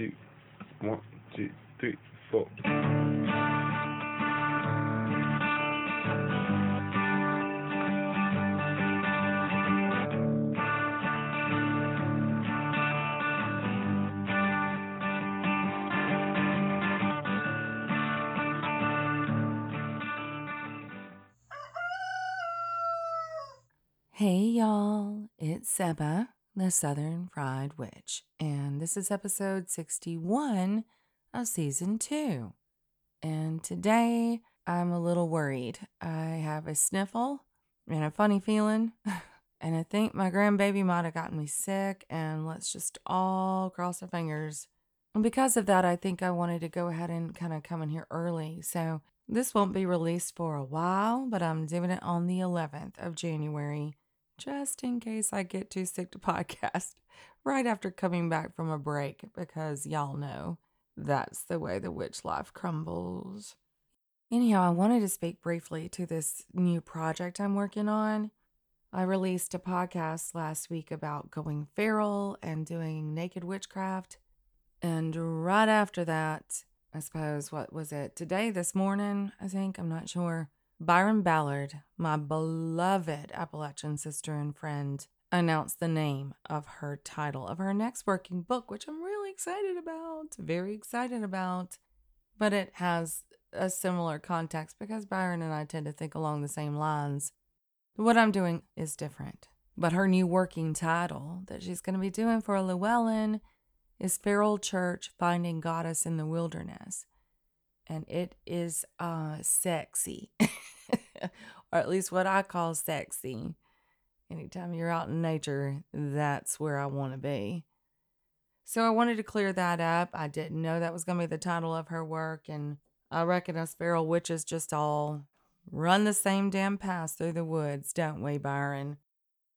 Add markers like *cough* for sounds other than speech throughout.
two, one, two, three, four. Hey y'all, it's Seba, the Southern Fried Witch, and this is episode 61 of season 2. And today I'm a little worried. I have a sniffle and a funny feeling, *laughs* and I think my grandbaby might have gotten me sick, and let's just all cross our fingers. And because of that, I think I wanted to go ahead and kind of come in here early. So this won't be released for a while, but I'm doing it on the 11th of January just in case I get too sick to *laughs* podcast right after coming back from a break, because y'all know that's the way the witch life crumbles. Anyhow, I wanted to speak briefly to this new project I'm working on. I released a podcast last week about going feral and doing naked witchcraft. And right after that, I suppose, what was it? Today, this morning, I think, I'm not sure. Byron Ballard, my beloved Appalachian sister and friend, announced the name of her title of her next working book, which I'm really excited about, very excited about. But it has a similar context because Byron and I tend to think along the same lines. What I'm doing is different. But her new working title that she's going to be doing for Llewellyn is Feral Church Finding Goddess in the Wilderness and it is uh sexy *laughs* or at least what i call sexy. Anytime you're out in nature that's where i want to be. So i wanted to clear that up. I didn't know that was going to be the title of her work and i reckon us feral witches just all run the same damn paths through the woods don't we byron?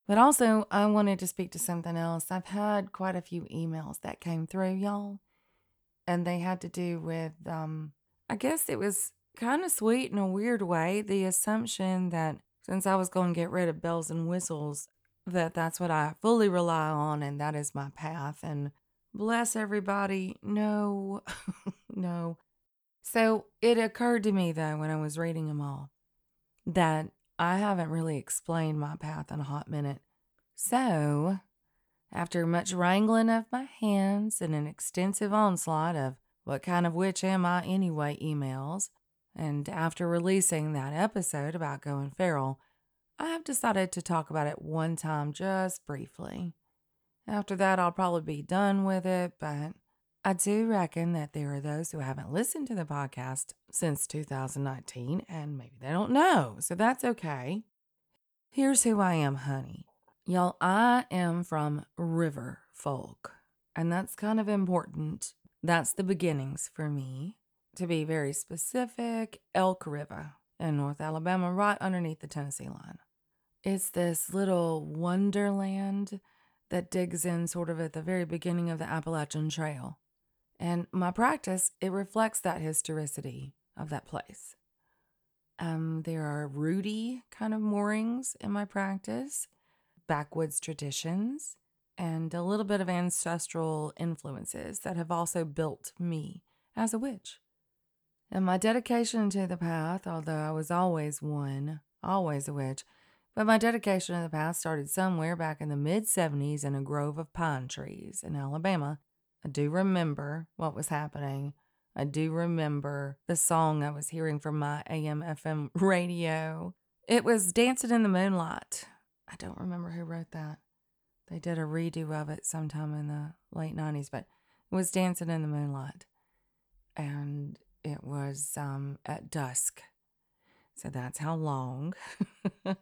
But also i wanted to speak to something else. I've had quite a few emails that came through y'all and they had to do with um I guess it was kind of sweet in a weird way. The assumption that since I was going to get rid of bells and whistles, that that's what I fully rely on and that is my path. And bless everybody. No, *laughs* no. So it occurred to me, though, when I was reading them all, that I haven't really explained my path in a hot minute. So, after much wrangling of my hands and an extensive onslaught of what kind of witch am I anyway? emails. And after releasing that episode about going feral, I have decided to talk about it one time just briefly. After that, I'll probably be done with it, but I do reckon that there are those who haven't listened to the podcast since 2019 and maybe they don't know, so that's okay. Here's who I am, honey. Y'all, I am from River Folk, and that's kind of important that's the beginnings for me. To be very specific, Elk River in North Alabama, right underneath the Tennessee line. It's this little wonderland that digs in sort of at the very beginning of the Appalachian Trail. And my practice, it reflects that historicity of that place. Um, there are rooty kind of moorings in my practice, backwoods traditions, and a little bit of ancestral influences that have also built me as a witch. And my dedication to the path, although I was always one, always a witch, but my dedication to the path started somewhere back in the mid 70s in a grove of pine trees in Alabama. I do remember what was happening. I do remember the song I was hearing from my AM FM *laughs* radio. It was Dancing in the Moonlight. I don't remember who wrote that. They did a redo of it sometime in the late 90s, but it was Dancing in the Moonlight. And it was um, at dusk. So that's how long. *laughs* I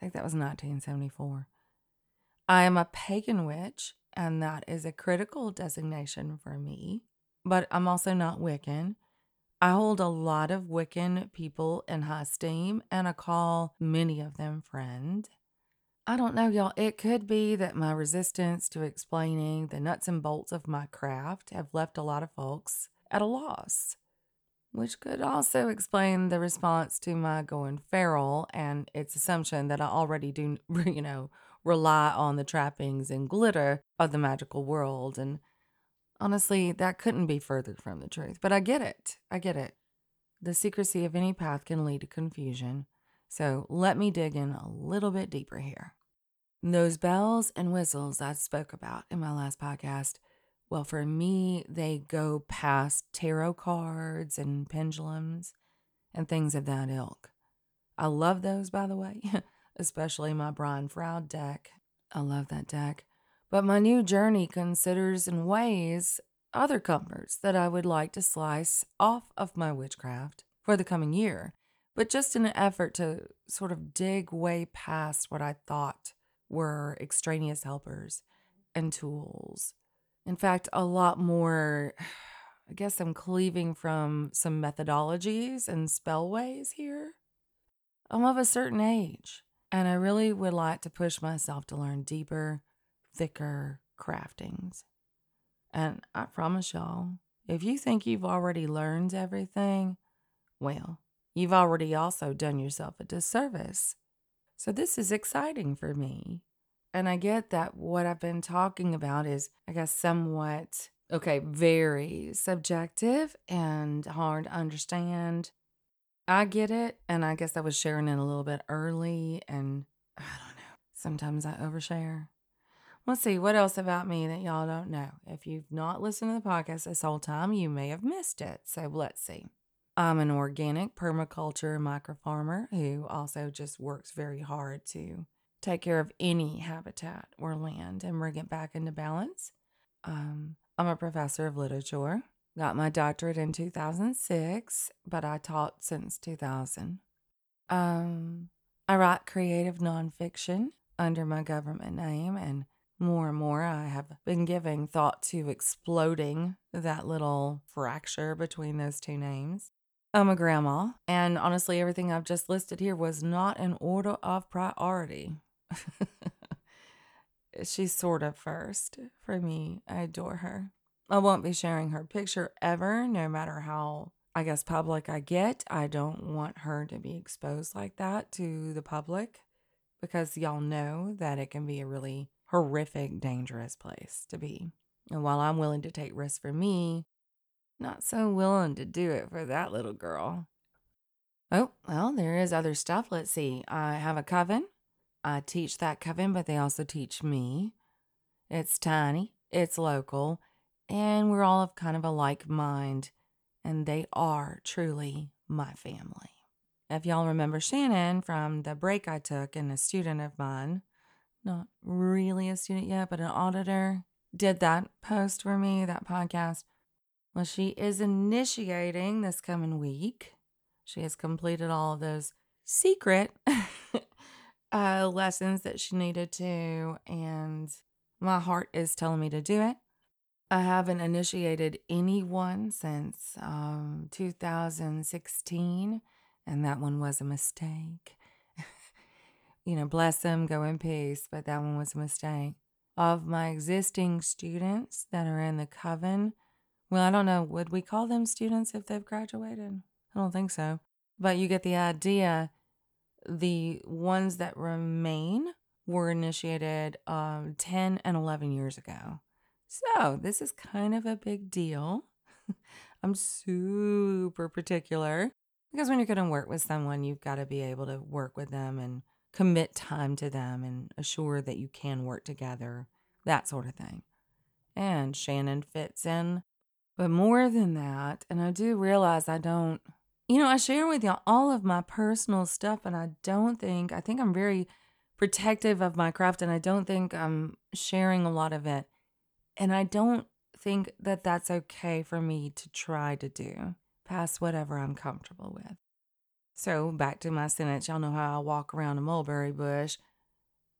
think that was 1974. I am a pagan witch, and that is a critical designation for me. But I'm also not Wiccan. I hold a lot of Wiccan people in high esteem, and I call many of them friend. I don't know, y'all. It could be that my resistance to explaining the nuts and bolts of my craft have left a lot of folks at a loss, which could also explain the response to my going feral and its assumption that I already do, *laughs* you know, rely on the trappings and glitter of the magical world. And Honestly, that couldn't be further from the truth, but I get it. I get it. The secrecy of any path can lead to confusion. So let me dig in a little bit deeper here. Those bells and whistles I spoke about in my last podcast, well, for me, they go past tarot cards and pendulums and things of that ilk. I love those, by the way, *laughs* especially my Brian Froud deck. I love that deck. But my new journey considers and weighs other comforts that I would like to slice off of my witchcraft for the coming year, but just in an effort to sort of dig way past what I thought were extraneous helpers and tools. In fact, a lot more, *sighs* I guess I'm cleaving from some methodologies and spellways here. I'm of a certain age, and I really would like to push myself to learn deeper, thicker craftings. And I promise y'all, if you think you've already learned everything, well, you've already also done yourself a disservice. So this is exciting for me. And I get that what I've been talking about is, I guess, somewhat, okay, very subjective and hard to understand. I get it. And I guess I was sharing it a little bit early. And I don't know. Sometimes I overshare. Let's see what else about me that y'all don't know. If you've not listened to the podcast this whole time, you may have missed it. So let's see. I'm an organic permaculture microfarmer who also just works very hard to take care of any habitat or land and bring it back into balance. Um, I'm a professor of literature. Got my doctorate in 2006, but I taught since 2000. Um, I write creative nonfiction under my government name, and more and more I have been giving thought to exploding that little fracture between those two names. I'm a grandma, and honestly, everything I've just listed here was not in order of priority. *laughs* She's sort of first for me. I adore her. I won't be sharing her picture ever, no matter how, I guess, public I get. I don't want her to be exposed like that to the public because y'all know that it can be a really horrific, dangerous place to be. And while I'm willing to take risks for me, not so willing to do it for that little girl. Oh, well, there is other stuff. Let's see. I have a coven. I teach that coven, but they also teach me. It's tiny, it's local, and we're all of kind of a like mind, and they are truly my family. If y'all remember Shannon from the break I took and a student of mine, not really a student yet, but an auditor, did that post for me, that podcast. Well, she is initiating this coming week. She has completed all of those secret *laughs* uh, lessons that she needed to, and my heart is telling me to do it. I haven't initiated anyone since um, 2016, and that one was a mistake. *laughs* you know, bless them, go in peace, but that one was a mistake. Of my existing students that are in the coven, well, I don't know, would we call them students if they've graduated? I don't think so. But you get the idea the ones that remain were initiated um, 10 and 11 years ago. So this is kind of a big deal. *laughs* I'm super particular because when you're going to work with someone, you've got to be able to work with them and commit time to them and assure that you can work together, that sort of thing. And Shannon fits in. But more than that, and I do realize I don't you know, I share with y'all all of my personal stuff, and I don't think, I think I'm very protective of my craft, and I don't think I'm sharing a lot of it. And I don't think that that's okay for me to try to do past whatever I'm comfortable with. So, back to my sentence, y'all know how I walk around a mulberry bush.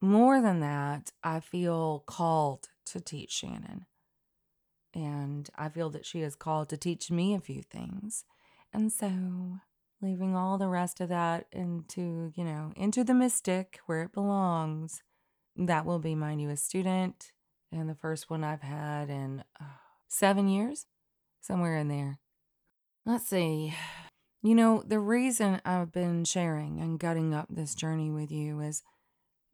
More than that, I feel called to teach Shannon. And I feel that she is called to teach me a few things. And so, leaving all the rest of that into, you know, into the mystic where it belongs, that will be my newest student and the first one I've had in uh, seven years, somewhere in there. Let's see. You know, the reason I've been sharing and gutting up this journey with you is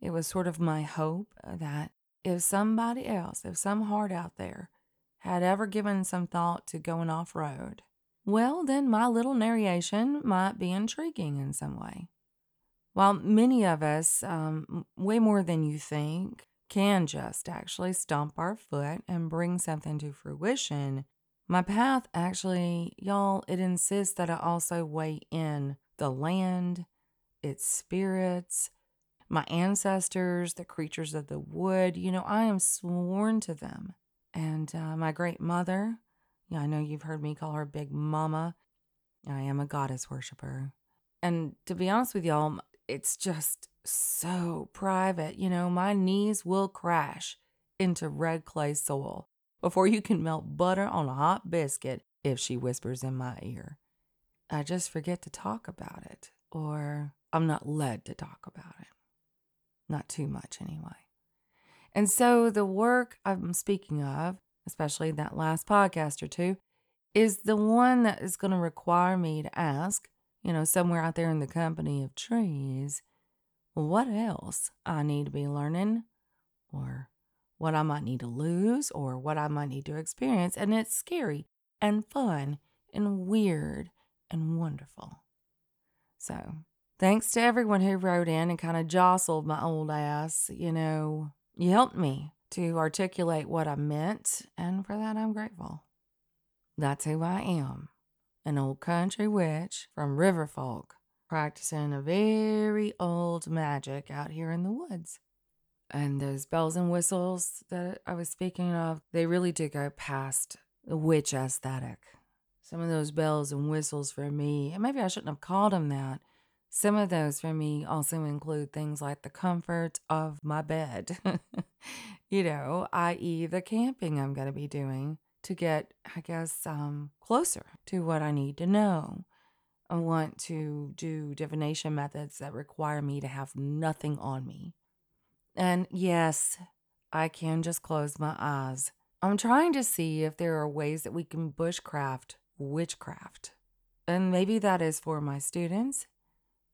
it was sort of my hope that if somebody else, if some heart out there had ever given some thought to going off road, well, then my little narration might be intriguing in some way. While many of us, um, way more than you think, can just actually stomp our foot and bring something to fruition, my path actually, y'all, it insists that I also weigh in the land, its spirits, my ancestors, the creatures of the wood. You know, I am sworn to them. And uh, my great mother, yeah, I know you've heard me call her Big Mama. I am a goddess worshiper. And to be honest with y'all, it's just so private. You know, my knees will crash into red clay soil before you can melt butter on a hot biscuit if she whispers in my ear. I just forget to talk about it, or I'm not led to talk about it. Not too much, anyway. And so the work I'm speaking of, especially that last podcast or two, is the one that is going to require me to ask, you know, somewhere out there in the company of trees, what else I need to be learning or what I might need to lose or what I might need to experience. And it's scary and fun and weird and wonderful. So, thanks to everyone who wrote in and kind of jostled my old ass. You know, you helped me to articulate what I meant, and for that, I'm grateful. That's who I am an old country witch from Riverfolk, practicing a very old magic out here in the woods. And those bells and whistles that I was speaking of, they really do go past the witch aesthetic. Some of those bells and whistles for me, and maybe I shouldn't have called them that. Some of those for me also include things like the comfort of my bed, *laughs* you know, i.e., the camping I'm going to be doing to get, I guess, um, closer to what I need to know. I want to do divination methods that require me to have nothing on me. And yes, I can just close my eyes. I'm trying to see if there are ways that we can bushcraft witchcraft. And maybe that is for my students.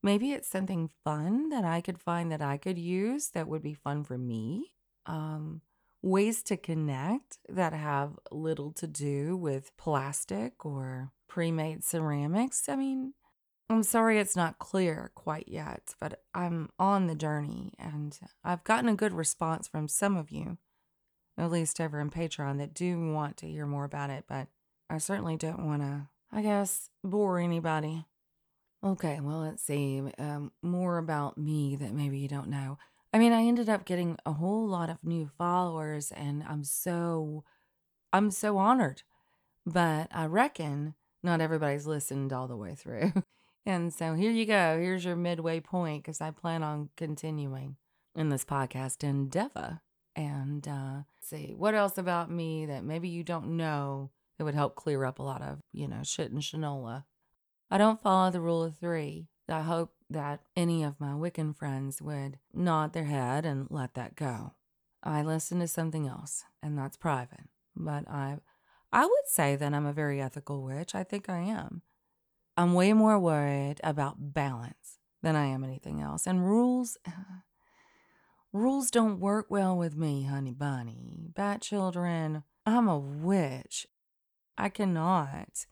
Maybe it's something fun that I could find that I could use that would be fun for me. Um, ways to connect that have little to do with plastic or pre made ceramics. I mean, I'm sorry it's not clear quite yet, but I'm on the journey and I've gotten a good response from some of you, at least over in Patreon, that do want to hear more about it, but I certainly don't want to, I guess, bore anybody. Okay, well, let's see. Um, more about me that maybe you don't know. I mean, I ended up getting a whole lot of new followers, and I'm so, I'm so honored. But I reckon not everybody's listened all the way through. *laughs* And so here you go. Here's your midway point because I plan on continuing in this podcast endeavor. And uh, see what else about me that maybe you don't know that would help clear up a lot of, you know, shit and shinola. I don't follow the rule of three. I hope that any of my Wiccan friends would nod their head and let that go. I listen to something else, and that's private. But I, I would say that I'm a very ethical witch. I think I am. I'm way more worried about balance than I am anything else. And rules, *sighs* rules don't work well with me, honey bunny. Bat children, I'm a witch. I cannot.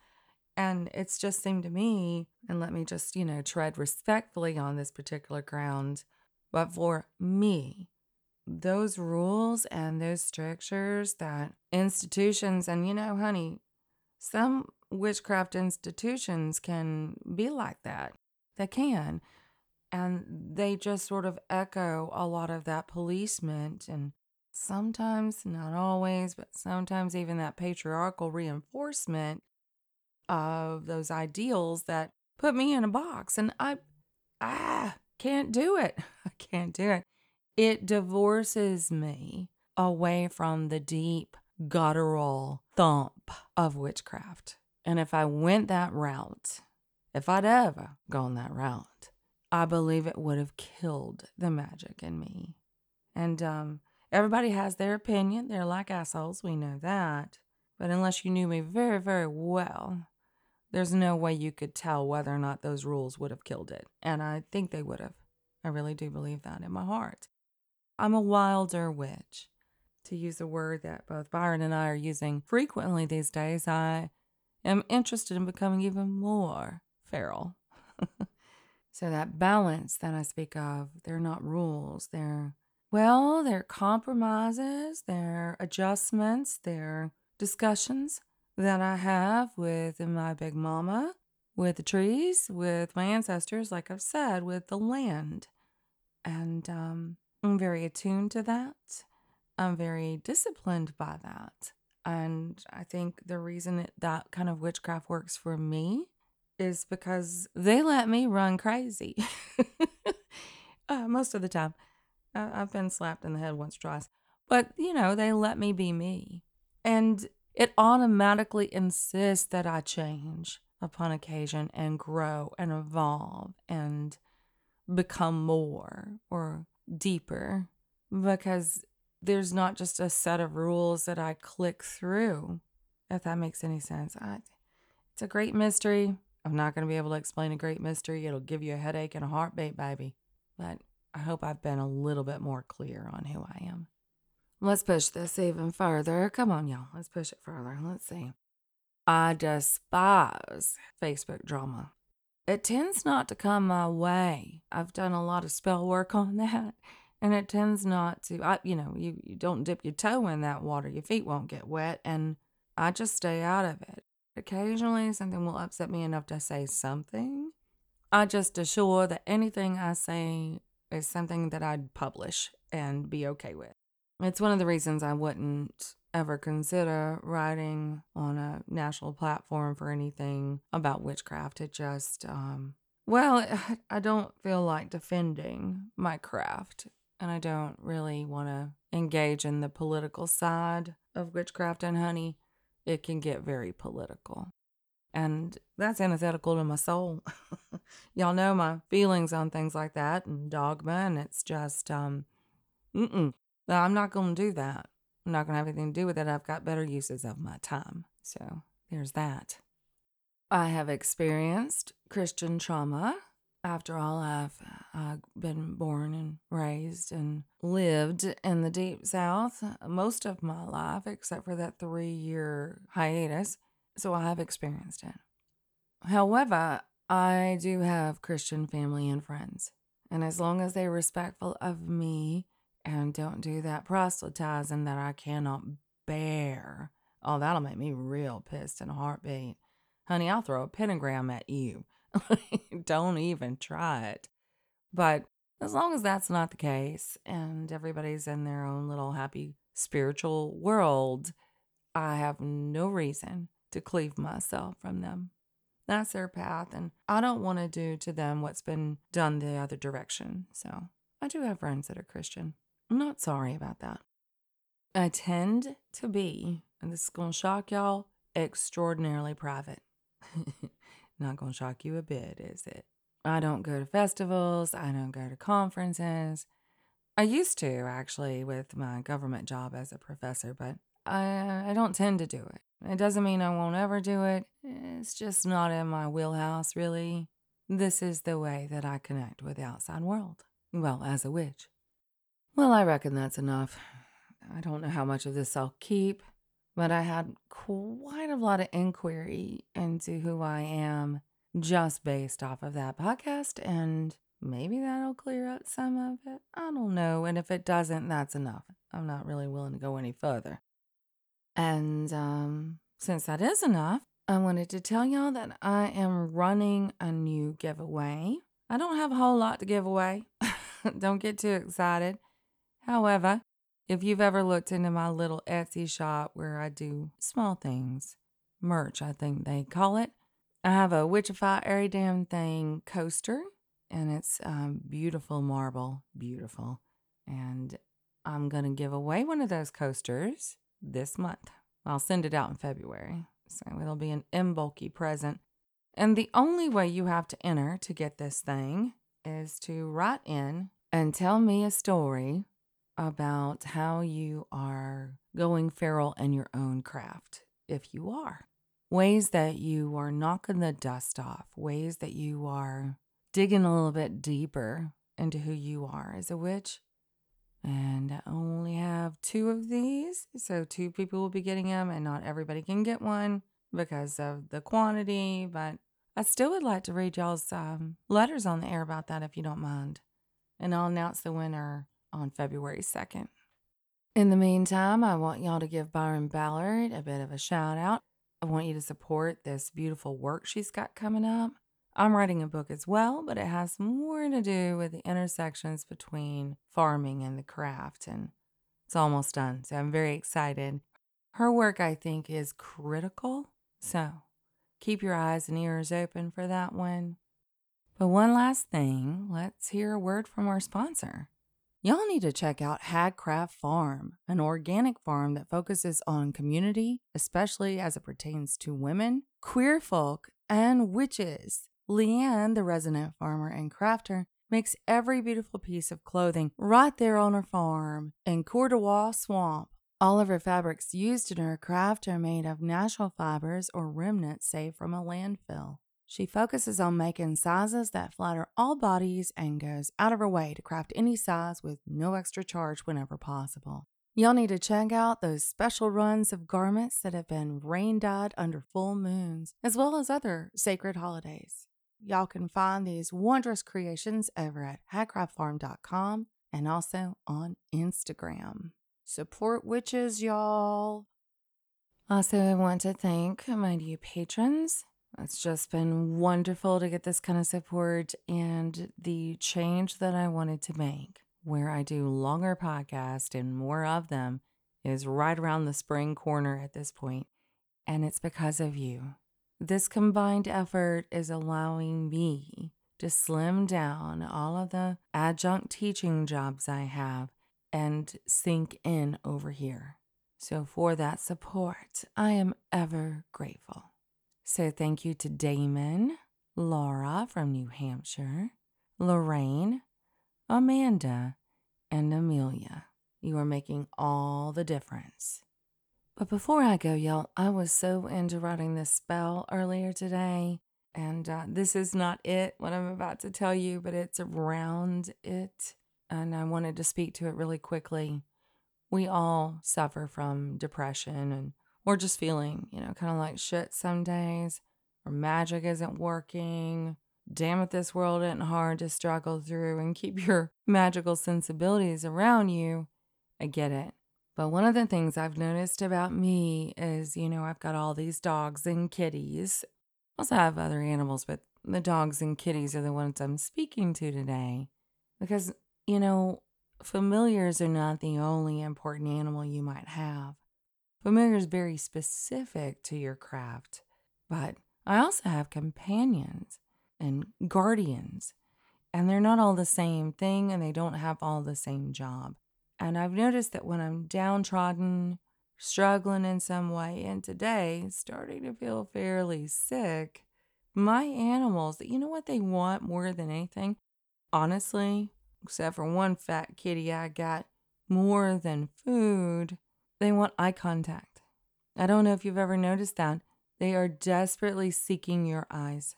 And it's just seemed to me, and let me just, you know, tread respectfully on this particular ground, but for me, those rules and those strictures that institutions, and you know, honey, some witchcraft institutions can be like that. They can. And they just sort of echo a lot of that policement and sometimes, not always, but sometimes even that patriarchal reinforcement of those ideals that put me in a box. And I, ah, can't do it. *laughs* I can't do it. It divorces me away from the deep guttural thump of witchcraft. And if I went that route, if I'd ever gone that route, I believe it would have killed the magic in me. And um, everybody has their opinion. They're like assholes. We know that. But unless you knew me very, very well, there's no way you could tell whether or not those rules would have killed it. And I think they would have. I really do believe that in my heart. I'm a wilder witch. to use a word that both Byron and I are using frequently these days, I am interested in becoming even more feral. *laughs* so that balance that I speak of, they're not rules. They're, well, they're compromises, they're adjustments, they're discussions that I have with my big mama, with the trees, with my ancestors, like I've said, with the land. And um, I'm very attuned to that. I'm very disciplined by that. And I think the reason that kind of witchcraft works for me is because they let me run crazy *laughs* uh, most of the time. I've been slapped in the head once, or twice, but you know, they let me be me. And it automatically insists that I change upon occasion and grow and evolve and become more or deeper because there's not just a set of rules that I click through, if that makes any sense. I, it's a great mystery. I'm not going to be able to explain a great mystery. It'll give you a headache and a heartbeat, baby. But I hope I've been a little bit more clear on who I am. Let's push this even further. Come on, y'all. Let's push it further. Let's see. I despise Facebook drama. It tends not to come my way. I've done a lot of spell work *laughs* on that, and it tends not to. I, you know, you, you don't dip your toe in that water, your feet won't get wet, and I just stay out of it. Occasionally, something will upset me enough to say something. I just assure that anything I say is something that I'd publish and be okay with. It's one of the reasons I wouldn't ever consider writing on a national platform for anything about witchcraft. It just, um, well, *sighs* I don't feel like defending my craft, and I don't really want to engage in the political side of witchcraft and honey. It can get very political. And that's antithetical to my soul. *laughs* Y'all know my feelings on things like that and dogma, and it's just, um, I'm not going to do that. I'm not going to have anything to do with it. I've got better uses of my time. So there's that. I have experienced Christian trauma. After all, I've, I've been born and raised and lived in the deep south most of my life, except for that three year hiatus. So I have experienced it. However, I do have Christian family and friends. And as long as they're respectful of me and don't do that proselytizing that I cannot bear. Oh, that'll make me real pissed in a heartbeat. Honey, I'll throw a pentagram at you. *laughs* don't even try it. But as long as that's not the case and everybody's in their own little happy spiritual world, I have no reason to cleave myself from them. That's their path, and I don't want to do to them what's been done the other direction. So I do have friends that are Christian. I'm not sorry about that. I tend to be, and this is going to shock y'all, extraordinarily private. *laughs* not going to shock you a bit, is it? I don't go to festivals, I don't go to conferences. I used to actually with my government job as a professor, but I, I don't tend to do it. It doesn't mean I won't ever do it. It's just not in my wheelhouse, really. This is the way that I connect with the outside world. Well, as a witch. Well, I reckon that's enough. I don't know how much of this I'll keep, but I had quite a lot of inquiry into who I am just based off of that podcast, and maybe that'll clear up some of it. I don't know. And if it doesn't, that's enough. I'm not really willing to go any further. And um, since that is enough, I wanted to tell y'all that I am running a new giveaway. I don't have a whole lot to give away. *laughs* don't get too excited. However, if you've ever looked into my little Etsy shop where I do small things, merch, I think they call it, I have a Witchify Every Damn Thing coaster, and it's um, beautiful marble, beautiful. And I'm going to give away one of those coasters this month. I'll send it out in February, so it'll be an Imbolc-y present. And the only way you have to enter to get this thing is to write in and tell me a story about how you are going feral in your own craft, if you are. Ways that you are knocking the dust off, ways that you are digging a little bit deeper into who you are as a witch. And I only have two of these, so two people will be getting them, and not everybody can get one because of the quantity. But I still would like to read y'all's um, letters on the air about that if you don't mind. And I'll announce the winner on February 2nd. In the meantime, I want y'all to give Byron Ballard a bit of a shout out. I want you to support this beautiful work she's got coming up. I'm writing a book as well, but it has more to do with the intersections between farming and the craft, and it's almost done. So I'm very excited. Her work, I think, is critical. So keep your eyes and ears open for that one. But one last thing, let's hear a word from our sponsor. Y'all need to check out Hagcraft Farm, an organic farm that focuses on community, especially as it pertains to women, queer folk, and witches. Leanne, the resident farmer and crafter, makes every beautiful piece of clothing right there on her farm in Cordowa Swamp. All of her fabrics used in her craft are made of natural fibers or remnants saved from a landfill. She focuses on making sizes that flatter all bodies and goes out of her way to craft any size with no extra charge whenever possible. Y'all need to check out those special runs of garments that have been rain dyed under full moons, as well as other sacred holidays. Y'all can find these wondrous creations over at hagcraftfarm.com and also on Instagram. Support witches, y'all. Also, I want to thank my new patrons. It's just been wonderful to get this kind of support and the change that I wanted to make, where I do longer podcasts and more of them, is right around the spring corner at this point, and it's because of you. This combined effort is allowing me to slim down all of the adjunct teaching jobs I have and sink in over here. So, for that support, I am ever grateful. So, thank you to Damon, Laura from New Hampshire, Lorraine, Amanda, and Amelia. You are making all the difference. But before I go, y'all, I was so into writing this spell earlier today. And uh, this is not it, what I'm about to tell you, but it's around it. And I wanted to speak to it really quickly. We all suffer from depression and or just feeling, you know, kind of like shit some days, or magic isn't working. Damn it, this world isn't hard to struggle through and keep *laughs* your magical sensibilities around you. I get it. But one of the things I've noticed about me is, you know, I've got all these dogs and kitties. I also have other animals, but the dogs and kitties are the ones I'm speaking to today. Because, you know, familiars are not the only important animal you might have. Familiar is very specific to your craft, but I also have companions and guardians, and they're not all the same thing and they don't have all the same job. And I've noticed that when I'm downtrodden, struggling in some way, and today starting to feel fairly sick, my animals, you know what they want more than anything? Honestly, except for one fat kitty I got, more than food they want eye contact. I don't know if you've ever noticed that. They are desperately seeking your eyes.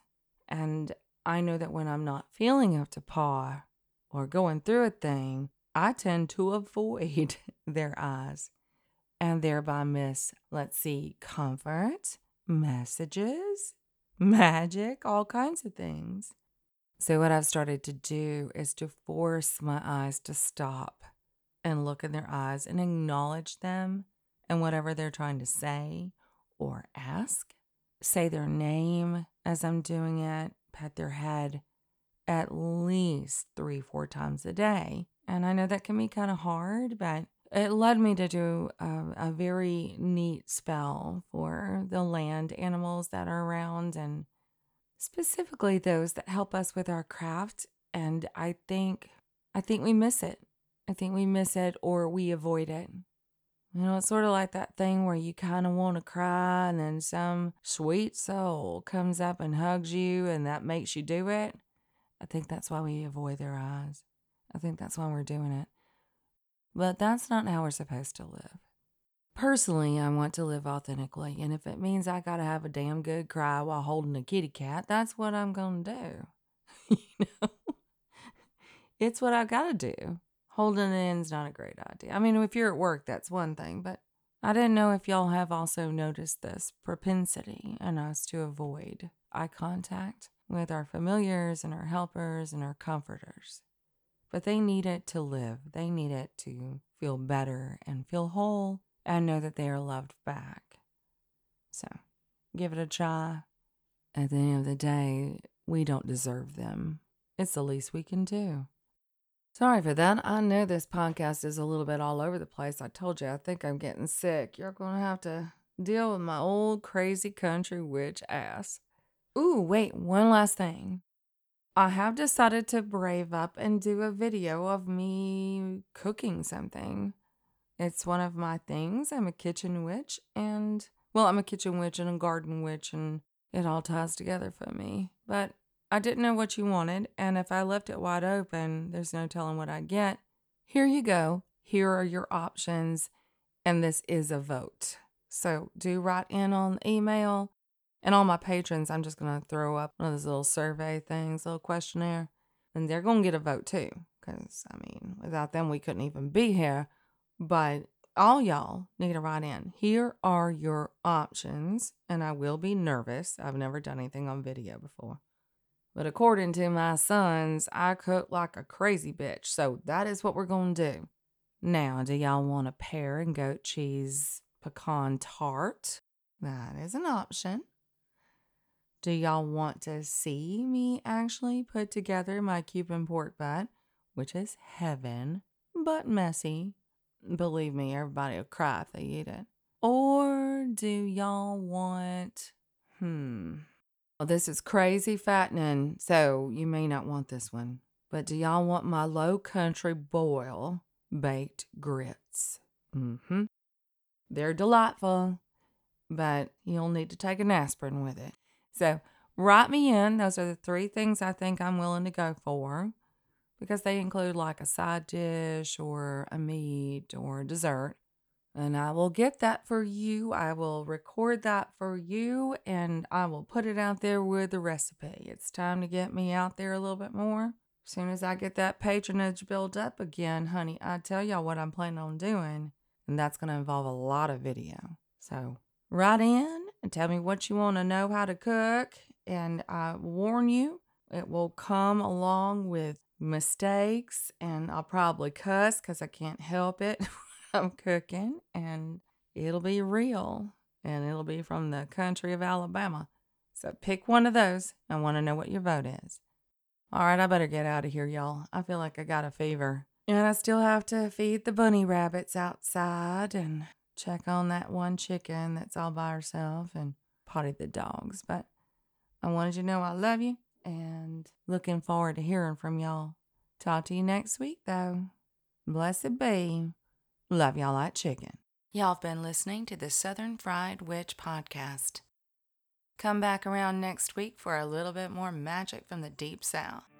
And I know that when I'm not feeling up to par or going through a thing, I tend to avoid *laughs* their eyes and thereby miss, let's see, comfort, messages, magic, all kinds of things. So, what I've started to do is to force my eyes to stop and look in their eyes and acknowledge them and whatever they're trying to say or ask. Say their name as I'm doing it, pet their head at least three, four times a day. And I know that can be kind of hard, but it led me to do a, a, very neat spell for the land animals that are around and specifically those that help us with our craft. And I think, I think we miss it. I think we miss it or we avoid it. You know, it's sort of like that thing where you kind of want to cry and then some sweet soul comes up and hugs you and that makes you do it. I think that's why we avoid their eyes. I think that's why we're doing it. But that's not how we're supposed to live. Personally, I want to live authentically, and if it means I gotta have a damn good cry while holding a kitty cat, that's what I'm gonna do. *laughs* you know? It's what I gotta do. Holding it in's not a great idea. I mean, if you're at work, that's one thing, but I didn't know if y'all have also noticed this propensity in us to avoid eye contact with our familiars and our helpers and our comforters. But they need it to live. They need it to feel better and feel whole and know that they are loved back. So give it a try. At the end of the day, we don't deserve them. It's the least we can do. Sorry for that. I know this podcast is a little bit all over the place. I told you, I think I'm getting sick. You're going to have to deal with my old crazy country witch ass. Ooh, wait, one last thing. I have decided to brave up and do a video of me cooking something. It's one of my things. I'm a kitchen witch, and well, I'm a kitchen witch and a garden witch, and it all ties together for me. But I didn't know what you wanted, and if I left it wide open, there's no telling what I'd get. Here you go. Here are your options, and this is a vote. So do write in on email and all my patrons, I'm just going to throw up one of those little survey things, little questionnaire, and they're going to get a vote too. Because, I mean, without them, we couldn't even be here. But all y'all need to write in. Here are your options, and I will be nervous. I've never done anything on video before. But according to my sons, I cook like a crazy bitch. So that is what we're going to do. Now, do y'all want a pear and goat cheese pecan tart? That is an option. Do y'all want to see me actually put together my Cuban pork butt, which is heaven, but messy? Believe me, everybody will cry if they eat it. Or do y'all want, hmm, well, this is crazy fattening, so you may not want this one. But do y'all want my low country boil baked grits? Mm hmm. They're delightful, but you'll need to take an aspirin with it. So write me in. Those are the three things I think I'm willing to go for because they include like a side dish or a meat or dessert. And I will get that for you. I will record that for you and I will put it out there with the recipe. It's time to get me out there a little bit more. As soon as I get that patronage built up again, honey, I tell y'all what I'm planning on doing. And that's going to involve a lot of video. So write in and tell me what you want to know how to cook. And I warn you, it will come along with mistakes and I'll probably cuss because I can't help it. *laughs* I'm cooking and it'll be real and it'll be from the country of Alabama. So pick one of those. I want to know what your vote is. All right, I better get out of here, y'all. I feel like I got a fever. And I still have to feed the bunny rabbits outside and check on that one chicken that's all by herself and potty the dogs. But I wanted you to know I love you and looking forward to hearing from y'all. Talk to you next week, though. Blessed be. Love y'all like chicken. Y'all have been listening to the Southern Fried Witch podcast. Come back around next week for a little bit more magic from the deep south.